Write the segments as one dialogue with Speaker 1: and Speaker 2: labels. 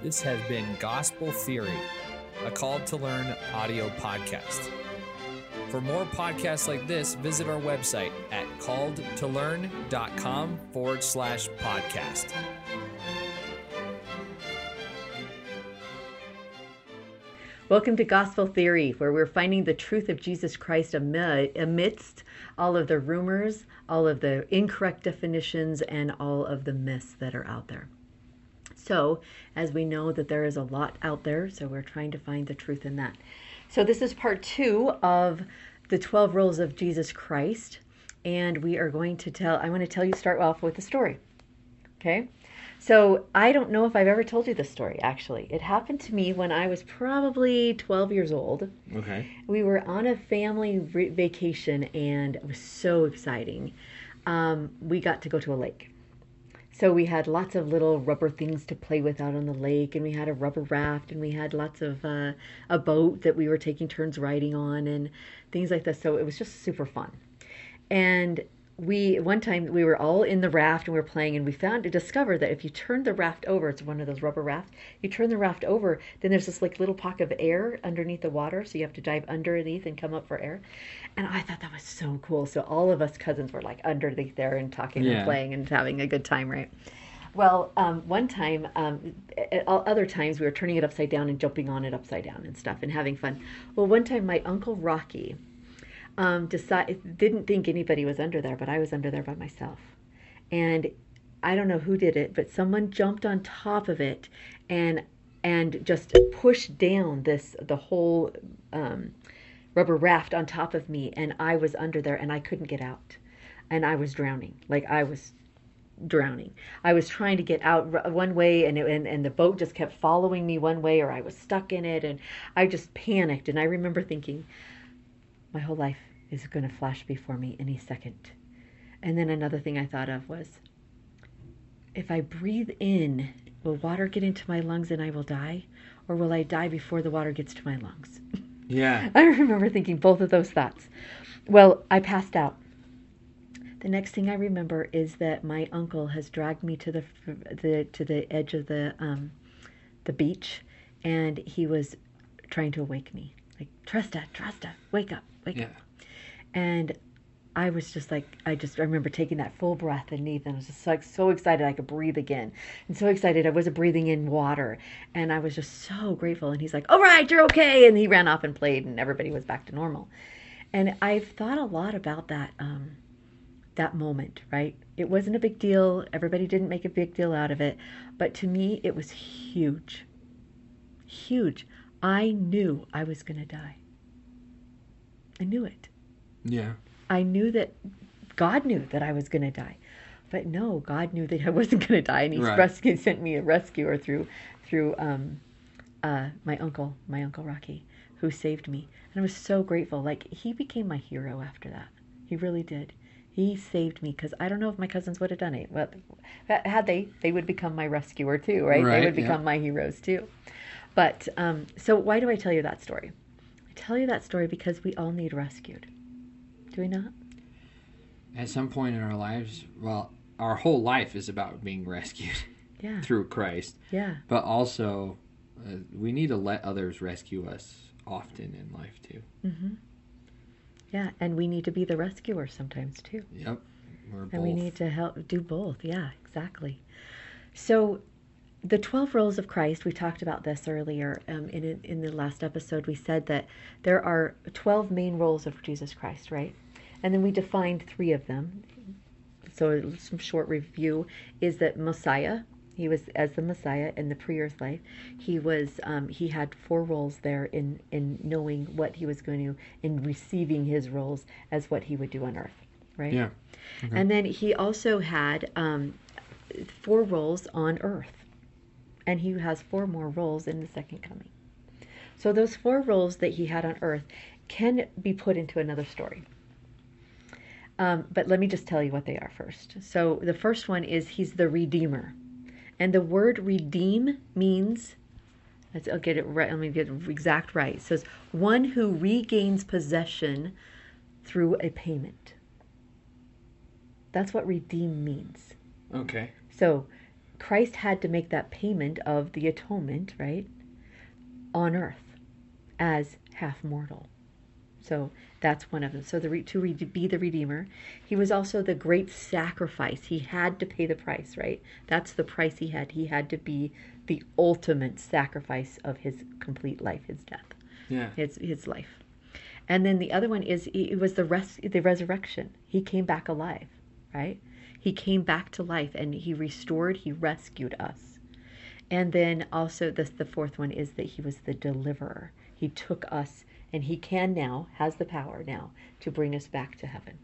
Speaker 1: This has been Gospel Theory, a called to learn audio podcast. For more podcasts like this, visit our website at calledtolearn.com forward slash podcast.
Speaker 2: Welcome to Gospel Theory, where we're finding the truth of Jesus Christ amidst all of the rumors, all of the incorrect definitions, and all of the myths that are out there. So, as we know that there is a lot out there, so we're trying to find the truth in that. So, this is part two of the 12 rules of Jesus Christ. And we are going to tell, I want to tell you, start off with a story. Okay. So I don't know if I've ever told you this story, actually. It happened to me when I was probably 12 years old.
Speaker 3: Okay.
Speaker 2: We were on a family vacation and it was so exciting. Um, we got to go to a lake. So we had lots of little rubber things to play with out on the lake, and we had a rubber raft, and we had lots of uh, a boat that we were taking turns riding on, and things like this. So it was just super fun. And we one time we were all in the raft and we were playing and we found to discover that if you turn the raft over it's one of those rubber rafts you turn the raft over then there's this like little pocket of air underneath the water so you have to dive underneath and come up for air and i thought that was so cool so all of us cousins were like underneath there and talking yeah. and playing and having a good time right well, um, one time, um, other times we were turning it upside down and jumping on it upside down and stuff and having fun. Well, one time my uncle Rocky, um, didn't think anybody was under there, but I was under there by myself. And I don't know who did it, but someone jumped on top of it and and just pushed down this the whole um, rubber raft on top of me, and I was under there and I couldn't get out, and I was drowning. Like I was drowning. I was trying to get out one way and, it, and and the boat just kept following me one way or I was stuck in it and I just panicked and I remember thinking my whole life is going to flash before me any second. And then another thing I thought of was if I breathe in, will water get into my lungs and I will die? Or will I die before the water gets to my lungs?
Speaker 3: Yeah.
Speaker 2: I remember thinking both of those thoughts. Well, I passed out. The next thing I remember is that my uncle has dragged me to the, the to the edge of the um, the beach, and he was trying to awake me, like Tresta, Tresta, wake up, wake yeah. up. And I was just like, I just I remember taking that full breath and I was just like so excited I could breathe again, and so excited I wasn't breathing in water, and I was just so grateful. And he's like, "All right, you're okay," and he ran off and played, and everybody was back to normal. And I've thought a lot about that um, that moment. Right? It wasn't a big deal. Everybody didn't make a big deal out of it, but to me, it was huge, huge. I knew I was going to die. I knew it.
Speaker 3: Yeah.
Speaker 2: I knew that God knew that I was going to die. But no, God knew that I wasn't going to die, and He right. rescued, sent me a rescuer through through um, uh, my uncle, my uncle Rocky, who saved me, and I was so grateful. Like he became my hero after that. He really did. He saved me because I don't know if my cousins would have done it. Well, had they, they would become my rescuer too, right? right they would become yeah. my heroes too. But um, so why do I tell you that story? I tell you that story because we all need rescued. Do we not?
Speaker 3: At some point in our lives, well, our whole life is about being rescued
Speaker 2: yeah.
Speaker 3: through Christ.
Speaker 2: Yeah.
Speaker 3: But also, uh, we need to let others rescue us often in life too.
Speaker 2: Mm-hmm. Yeah, and we need to be the rescuer sometimes too.
Speaker 3: Yep.
Speaker 2: We're and we need to help do both. Yeah, exactly. So, the 12 roles of Christ, we talked about this earlier um, in, in the last episode. We said that there are 12 main roles of Jesus Christ, right? And then we defined three of them. So some short review is that Messiah, he was as the Messiah in the pre-earth life. He was um, he had four roles there in in knowing what he was going to in receiving his roles as what he would do on earth, right?
Speaker 3: Yeah.
Speaker 2: Okay. And then he also had um, four roles on earth, and he has four more roles in the second coming. So those four roles that he had on earth can be put into another story. Um, but let me just tell you what they are first. So the first one is he's the redeemer, and the word redeem means. Let's, I'll get it right. Let me get it exact right. It says one who regains possession through a payment. That's what redeem means.
Speaker 3: Okay.
Speaker 2: So Christ had to make that payment of the atonement, right, on earth as half mortal. So that's one of them. So the re- to re- be the redeemer, he was also the great sacrifice. He had to pay the price, right? That's the price he had. He had to be the ultimate sacrifice of his complete life, his death,
Speaker 3: Yeah.
Speaker 2: his his life. And then the other one is it was the res- the resurrection. He came back alive, right? He came back to life and he restored, he rescued us. And then also this the fourth one is that he was the deliverer. He took us and he can now has the power now to bring us back to heaven.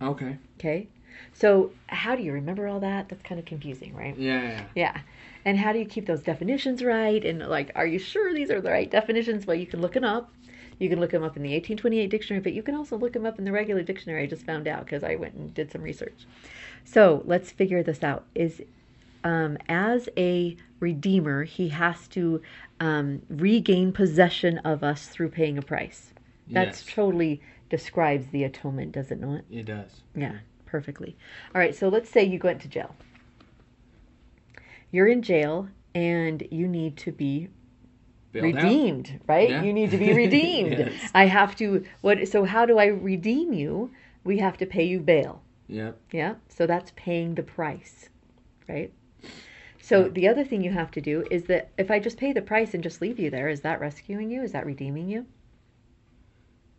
Speaker 3: Okay.
Speaker 2: Okay? So how do you remember all that? That's kind of confusing, right?
Speaker 3: Yeah. yeah.
Speaker 2: Yeah. And how do you keep those definitions right? And like, are you sure these are the right definitions? Well, you can look them up. You can look them up in the 1828 dictionary, but you can also look them up in the regular dictionary. I just found out because I went and did some research. So let's figure this out. Is um, as a redeemer, he has to um, regain possession of us through paying a price. That's
Speaker 3: Yes.
Speaker 2: totally describes the atonement, does it not?
Speaker 3: It does.
Speaker 2: Yeah, perfectly. All right, so let's say you went to jail. You're in jail and you need to be
Speaker 3: Bailed out?
Speaker 2: redeemed, right?
Speaker 3: Yeah.
Speaker 2: You need to be redeemed.
Speaker 3: Yes.
Speaker 2: I have to what so how do I redeem you? We have to pay you bail.
Speaker 3: Yep.
Speaker 2: Yeah? So that's paying the price, right? So the other thing you have to do is that if I just pay the price and just leave you there, is that rescuing you? Is that redeeming you?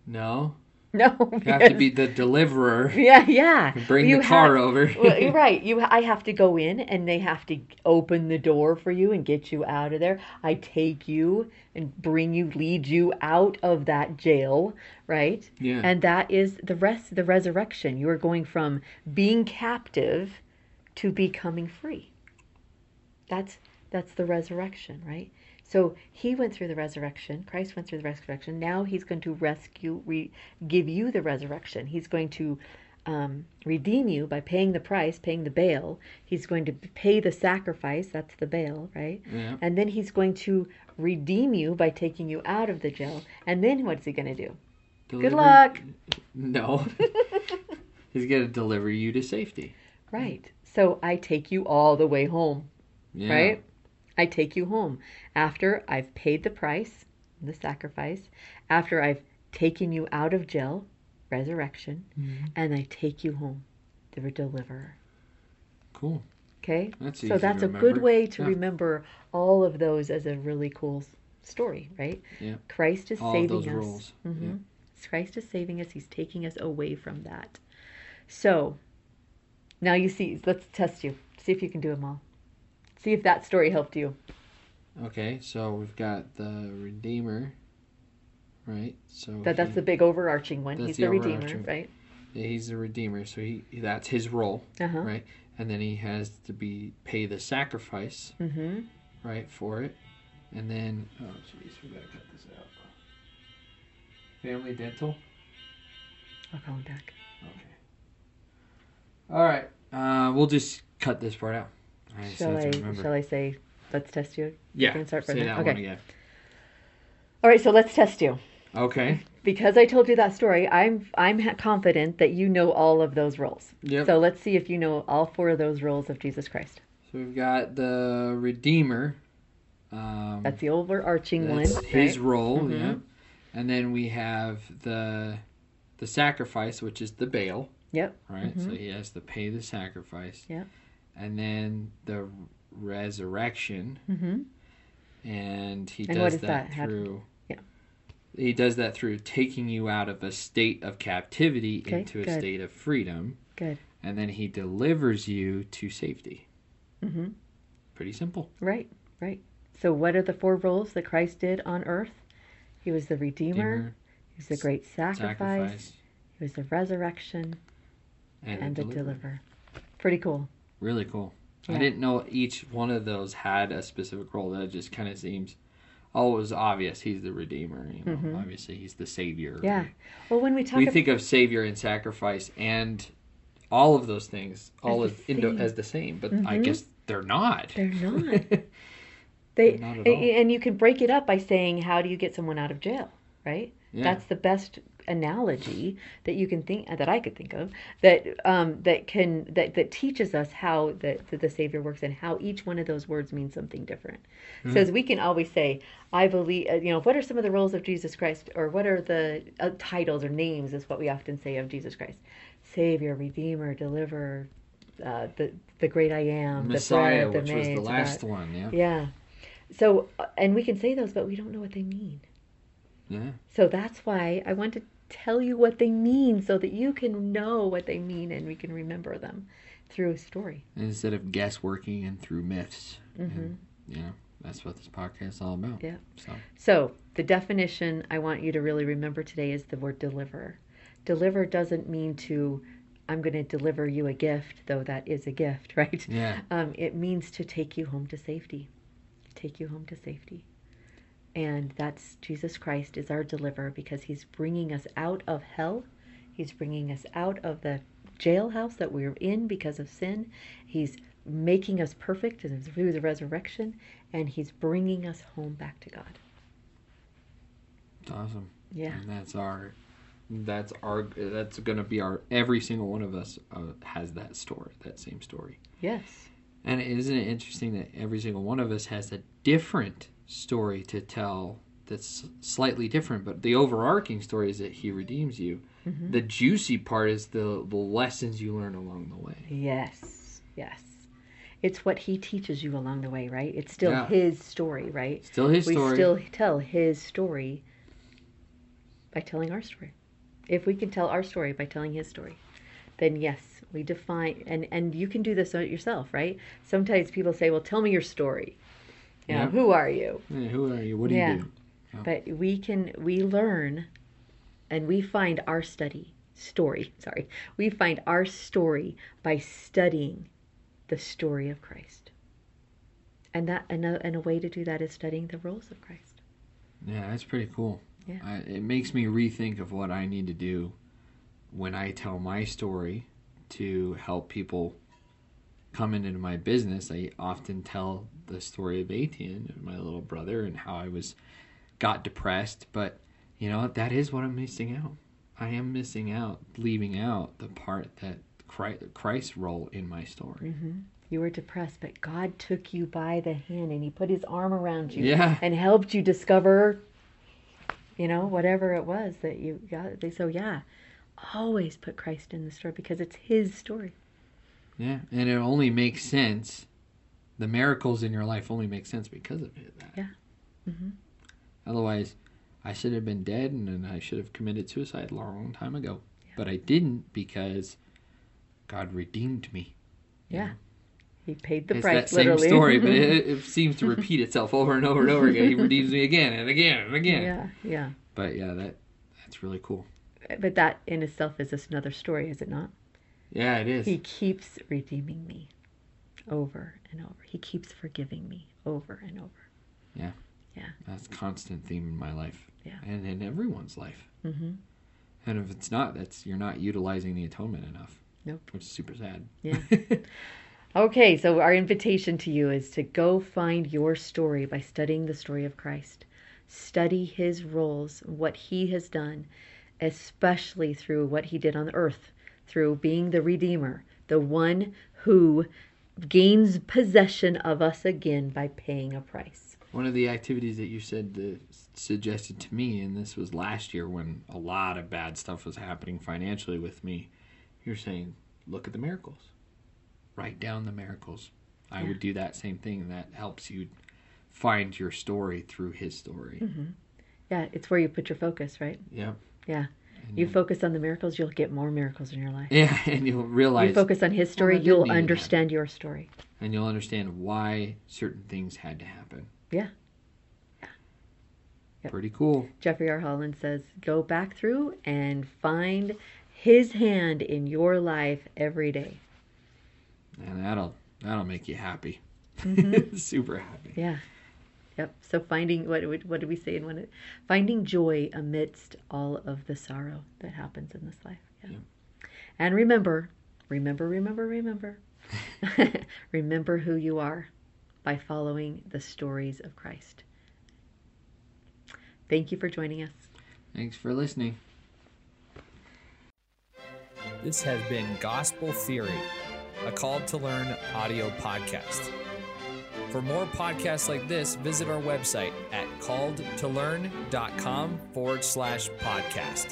Speaker 3: No.
Speaker 2: No.
Speaker 3: You have to be the deliverer.
Speaker 2: Yeah, yeah.
Speaker 3: Bring
Speaker 2: You
Speaker 3: the car
Speaker 2: have-
Speaker 3: over.
Speaker 2: well, you're right. You, I have to go in, and they have to open the door for you and get you out of there. I take you and bring you, lead you out of that jail, right?
Speaker 3: Yeah.
Speaker 2: And that is the rest, the resurrection. You are going from being captive to becoming free. That's that's the resurrection, right? So he went through the resurrection. Christ went through the resurrection. Now he's going to rescue, re, give you the resurrection. He's going to um, redeem you by paying the price, paying the bail. He's going to pay the sacrifice. That's the bail, right?
Speaker 3: Yeah.
Speaker 2: And then he's going to redeem you by taking you out of the jail. And then what's he going to do? Good luck.
Speaker 3: No. He's gonna deliver you to safety.
Speaker 2: Right. So I take you all the way home.
Speaker 3: Yeah.
Speaker 2: right? I take you home after I've paid the price, the sacrifice, after I've taken you out of jail, resurrection,
Speaker 3: Mhm.
Speaker 2: and I take you home, the deliverer.
Speaker 3: Cool.
Speaker 2: Okay?
Speaker 3: That's
Speaker 2: so that's a good way to
Speaker 3: Yeah.
Speaker 2: remember all of those as a really cool story, right?
Speaker 3: Yeah.
Speaker 2: Christ is
Speaker 3: All
Speaker 2: saving us.
Speaker 3: rules.
Speaker 2: Mhm. Christ is saving us. He's taking us away from that. So now you see, let's test you. See if you can do them all. See if that story helped you.
Speaker 3: Okay, so we've got the Redeemer, right? So
Speaker 2: That that's
Speaker 3: he-
Speaker 2: the big overarching one. He's
Speaker 3: the
Speaker 2: the, redeemer, right?
Speaker 3: yeah, he's the Redeemer, so he that's his role,
Speaker 2: Uh huh.
Speaker 3: right? And then he has to be pay the sacrifice,
Speaker 2: Mm-hmm.
Speaker 3: right, for it, and then oh jeez, we gotta cut this out. Family dental.
Speaker 2: I'll call him back.
Speaker 3: Okay. All right. Uh, we'll just cut this part out. I
Speaker 2: Shall I? Shall I say? Let's test you.
Speaker 3: yeah.
Speaker 2: can start
Speaker 3: say
Speaker 2: from
Speaker 3: that
Speaker 2: there? Okay. All right. So let's test you.
Speaker 3: Okay.
Speaker 2: Because I told you that story, I'm I'm confident that you know all of those roles.
Speaker 3: Yep.
Speaker 2: So let's see if you know all four of those roles of Jesus Christ.
Speaker 3: So we've got the Redeemer. Um,
Speaker 2: That's the overarching
Speaker 3: that's
Speaker 2: one.
Speaker 3: his
Speaker 2: right?
Speaker 3: role,
Speaker 2: Mhm.
Speaker 3: yeah. And then we have the the sacrifice, which is the bail,
Speaker 2: Yep.
Speaker 3: right? So
Speaker 2: Mhm.
Speaker 3: he has to pay the sacrifice.
Speaker 2: Yep.
Speaker 3: And then the resurrection,
Speaker 2: Mm-hmm.
Speaker 3: and he
Speaker 2: And
Speaker 3: does
Speaker 2: does
Speaker 3: that,
Speaker 2: that
Speaker 3: through.
Speaker 2: Yeah.
Speaker 3: He does that through taking you out of a state of captivity
Speaker 2: Okay,
Speaker 3: into a
Speaker 2: good.
Speaker 3: state of freedom,
Speaker 2: Good.
Speaker 3: and then he delivers you to safety.
Speaker 2: Mm-hmm.
Speaker 3: Pretty simple.
Speaker 2: Right. Right. So what are the four roles that Christ did on earth? He was the redeemer.
Speaker 3: Redeemer,
Speaker 2: He was the great sacrifice.
Speaker 3: sacrifice,
Speaker 2: He was the resurrection
Speaker 3: and,
Speaker 2: and,
Speaker 3: the
Speaker 2: the
Speaker 3: deliverer.
Speaker 2: deliverer. Pretty cool.
Speaker 3: Really cool. I didn't know each one of those had a specific role. That just kind of seems. Oh, it was obvious. He's the redeemer. You know,
Speaker 2: Mhm.
Speaker 3: obviously he's the savior.
Speaker 2: Yeah. Well, when we talk
Speaker 3: we
Speaker 2: about
Speaker 3: think of savior and sacrifice and all of those things all
Speaker 2: As
Speaker 3: as,
Speaker 2: the same.
Speaker 3: as the same, but I
Speaker 2: Mhm.
Speaker 3: guess they're not.
Speaker 2: they're not, they
Speaker 3: Not at all.
Speaker 2: and you can break it up by saying, how do you get someone out of jail? Right.
Speaker 3: yeah.
Speaker 2: That's the best analogy that you can think that I could think of that um, that can that that teaches us how the, the the Savior works and how each one of those words means something different.
Speaker 3: Mm-hmm.
Speaker 2: So as we can always say, I believe, uh, you know, what are some of the roles of Jesus Christ, or what are the uh, titles or names? Is what we often say of Jesus Christ: Savior, Redeemer, Deliverer, uh, the the Great I Am,
Speaker 3: Messiah,
Speaker 2: the
Speaker 3: which
Speaker 2: the
Speaker 3: was the last
Speaker 2: that-
Speaker 3: one. Yeah.
Speaker 2: Yeah. So, uh, and we can say those, but we don't know what they mean.
Speaker 3: Yeah.
Speaker 2: So that's why I want to tell you what they mean so that you can know what they mean and we can remember them through a story.
Speaker 3: Instead of guessworking and through myths.
Speaker 2: Mm-hmm.
Speaker 3: And, you know, that's what this podcast is all about.
Speaker 2: Yeah.
Speaker 3: So,
Speaker 2: So, the definition I want you to really remember today is the word deliver. Deliver doesn't mean to, I'm going to deliver you a gift, though that is a gift, right?
Speaker 3: yeah.
Speaker 2: Um, it means to take you home to safety. Take you home to safety. And that's Jesus Christ is our deliverer because he's bringing us out of hell. He's bringing us out of the jailhouse that we're in because of sin. He's making us perfect through the resurrection. And he's bringing us home back to God.
Speaker 3: It's awesome.
Speaker 2: Yeah.
Speaker 3: And that's our, that's our, that's going to be our, every single one of us uh, has that story, that same story.
Speaker 2: Yes.
Speaker 3: And isn't it interesting that every single one of us has a different story to tell that's slightly different, but the overarching story is that he redeems you.
Speaker 2: Mm-hmm.
Speaker 3: The juicy part is the, the lessons you learn along the way.
Speaker 2: Yes. Yes. It's what he teaches you along the way, right? It's still
Speaker 3: Yeah.
Speaker 2: his story, right?
Speaker 3: Still his
Speaker 2: we
Speaker 3: story.
Speaker 2: still tell his story by telling our story. If we can tell our story by telling his story, then yes, we define and and you can do this yourself, right? Sometimes people say, "Well, tell me your story." You know,
Speaker 3: Yeah.
Speaker 2: who are you?
Speaker 3: Yeah, who are you? What do
Speaker 2: Yeah.
Speaker 3: you do?
Speaker 2: But we can we learn and we find our study story, sorry. We find our story by studying the story of Christ. And that and a, and a way to do that is studying the roles of Christ.
Speaker 3: Yeah, that's pretty cool.
Speaker 2: Yeah.
Speaker 3: I, it makes me rethink of what I need to do when I tell my story to help people come into my business. I often tell the story of Etienne, my little brother, and how I was got depressed. But you know that is what I'm missing out. I am missing out, leaving out the part that Christ, Christ's role in my story.
Speaker 2: Mm-hmm. You were depressed, but God took you by the hand and He put His arm around you
Speaker 3: Yeah.
Speaker 2: and helped you discover, you know, whatever it was that you got. So, yeah, always put Christ in the story because it's His story.
Speaker 3: Yeah, and it only makes sense. The miracles in your life only make sense because of it. That.
Speaker 2: Yeah. Mhm.
Speaker 3: Otherwise, I should have been dead and, and I should have committed suicide a long time ago. But I didn't because God redeemed me.
Speaker 2: Yeah. He paid the
Speaker 3: it's
Speaker 2: price,
Speaker 3: that same
Speaker 2: literally.
Speaker 3: story, but it, it seems to repeat itself over and over and over again. He redeems me again and again and again.
Speaker 2: yeah, yeah.
Speaker 3: But yeah, that that's really cool.
Speaker 2: But that in itself is just another story, is it not?
Speaker 3: Yeah, it is.
Speaker 2: He keeps redeeming me over and over. He keeps forgiving me over and over. Yeah. Yeah.
Speaker 3: That's a constant theme in my life.
Speaker 2: Yeah.
Speaker 3: And in everyone's life.
Speaker 2: Mm-hmm.
Speaker 3: And if it's not, that's you're not utilizing the atonement enough.
Speaker 2: Nope.
Speaker 3: Which is super sad.
Speaker 2: Yeah. Okay, so our invitation to you is to go find your story by studying the story of Christ. Study his roles, what he has done, especially through what he did on the earth, through being the Redeemer, the one who gains possession of us again by paying a price.
Speaker 3: One of the activities that you said uh, suggested to me, and this was last year when a lot of bad stuff was happening financially with me, you're saying, look at the miracles. Write down the miracles. I
Speaker 2: Yeah.
Speaker 3: would do that same thing, and that helps you find your story through his story.
Speaker 2: Mm-hmm. Yeah, it's where you put your focus, right?
Speaker 3: Yep.
Speaker 2: Yeah.
Speaker 3: And
Speaker 2: You focus on the miracles, you'll get more miracles in your life.
Speaker 3: yeah, and you'll realize,
Speaker 2: You focus on his story,
Speaker 3: did
Speaker 2: you'll understand your story.
Speaker 3: and you'll understand why certain things had to happen.
Speaker 2: Yeah. Yeah. Yep.
Speaker 3: Pretty cool.
Speaker 2: Jeffrey R. Holland says, go back through and find his hand in your life every day.
Speaker 3: And that'll that'll make you happy.
Speaker 2: Mhm.
Speaker 3: Super happy.
Speaker 2: Yeah. Yep. So finding what what what did we say in one? Finding joy amidst all of the sorrow that happens in this life. Yeah.
Speaker 3: Yep.
Speaker 2: And remember, remember, remember, remember, remember who you are by following the stories of Christ. Thank you for joining us.
Speaker 3: Thanks for listening. This has been Gospel Theory, a Called to Learn audio podcast. For more podcasts like this, visit our website at calledtolearn.com forward slash podcast.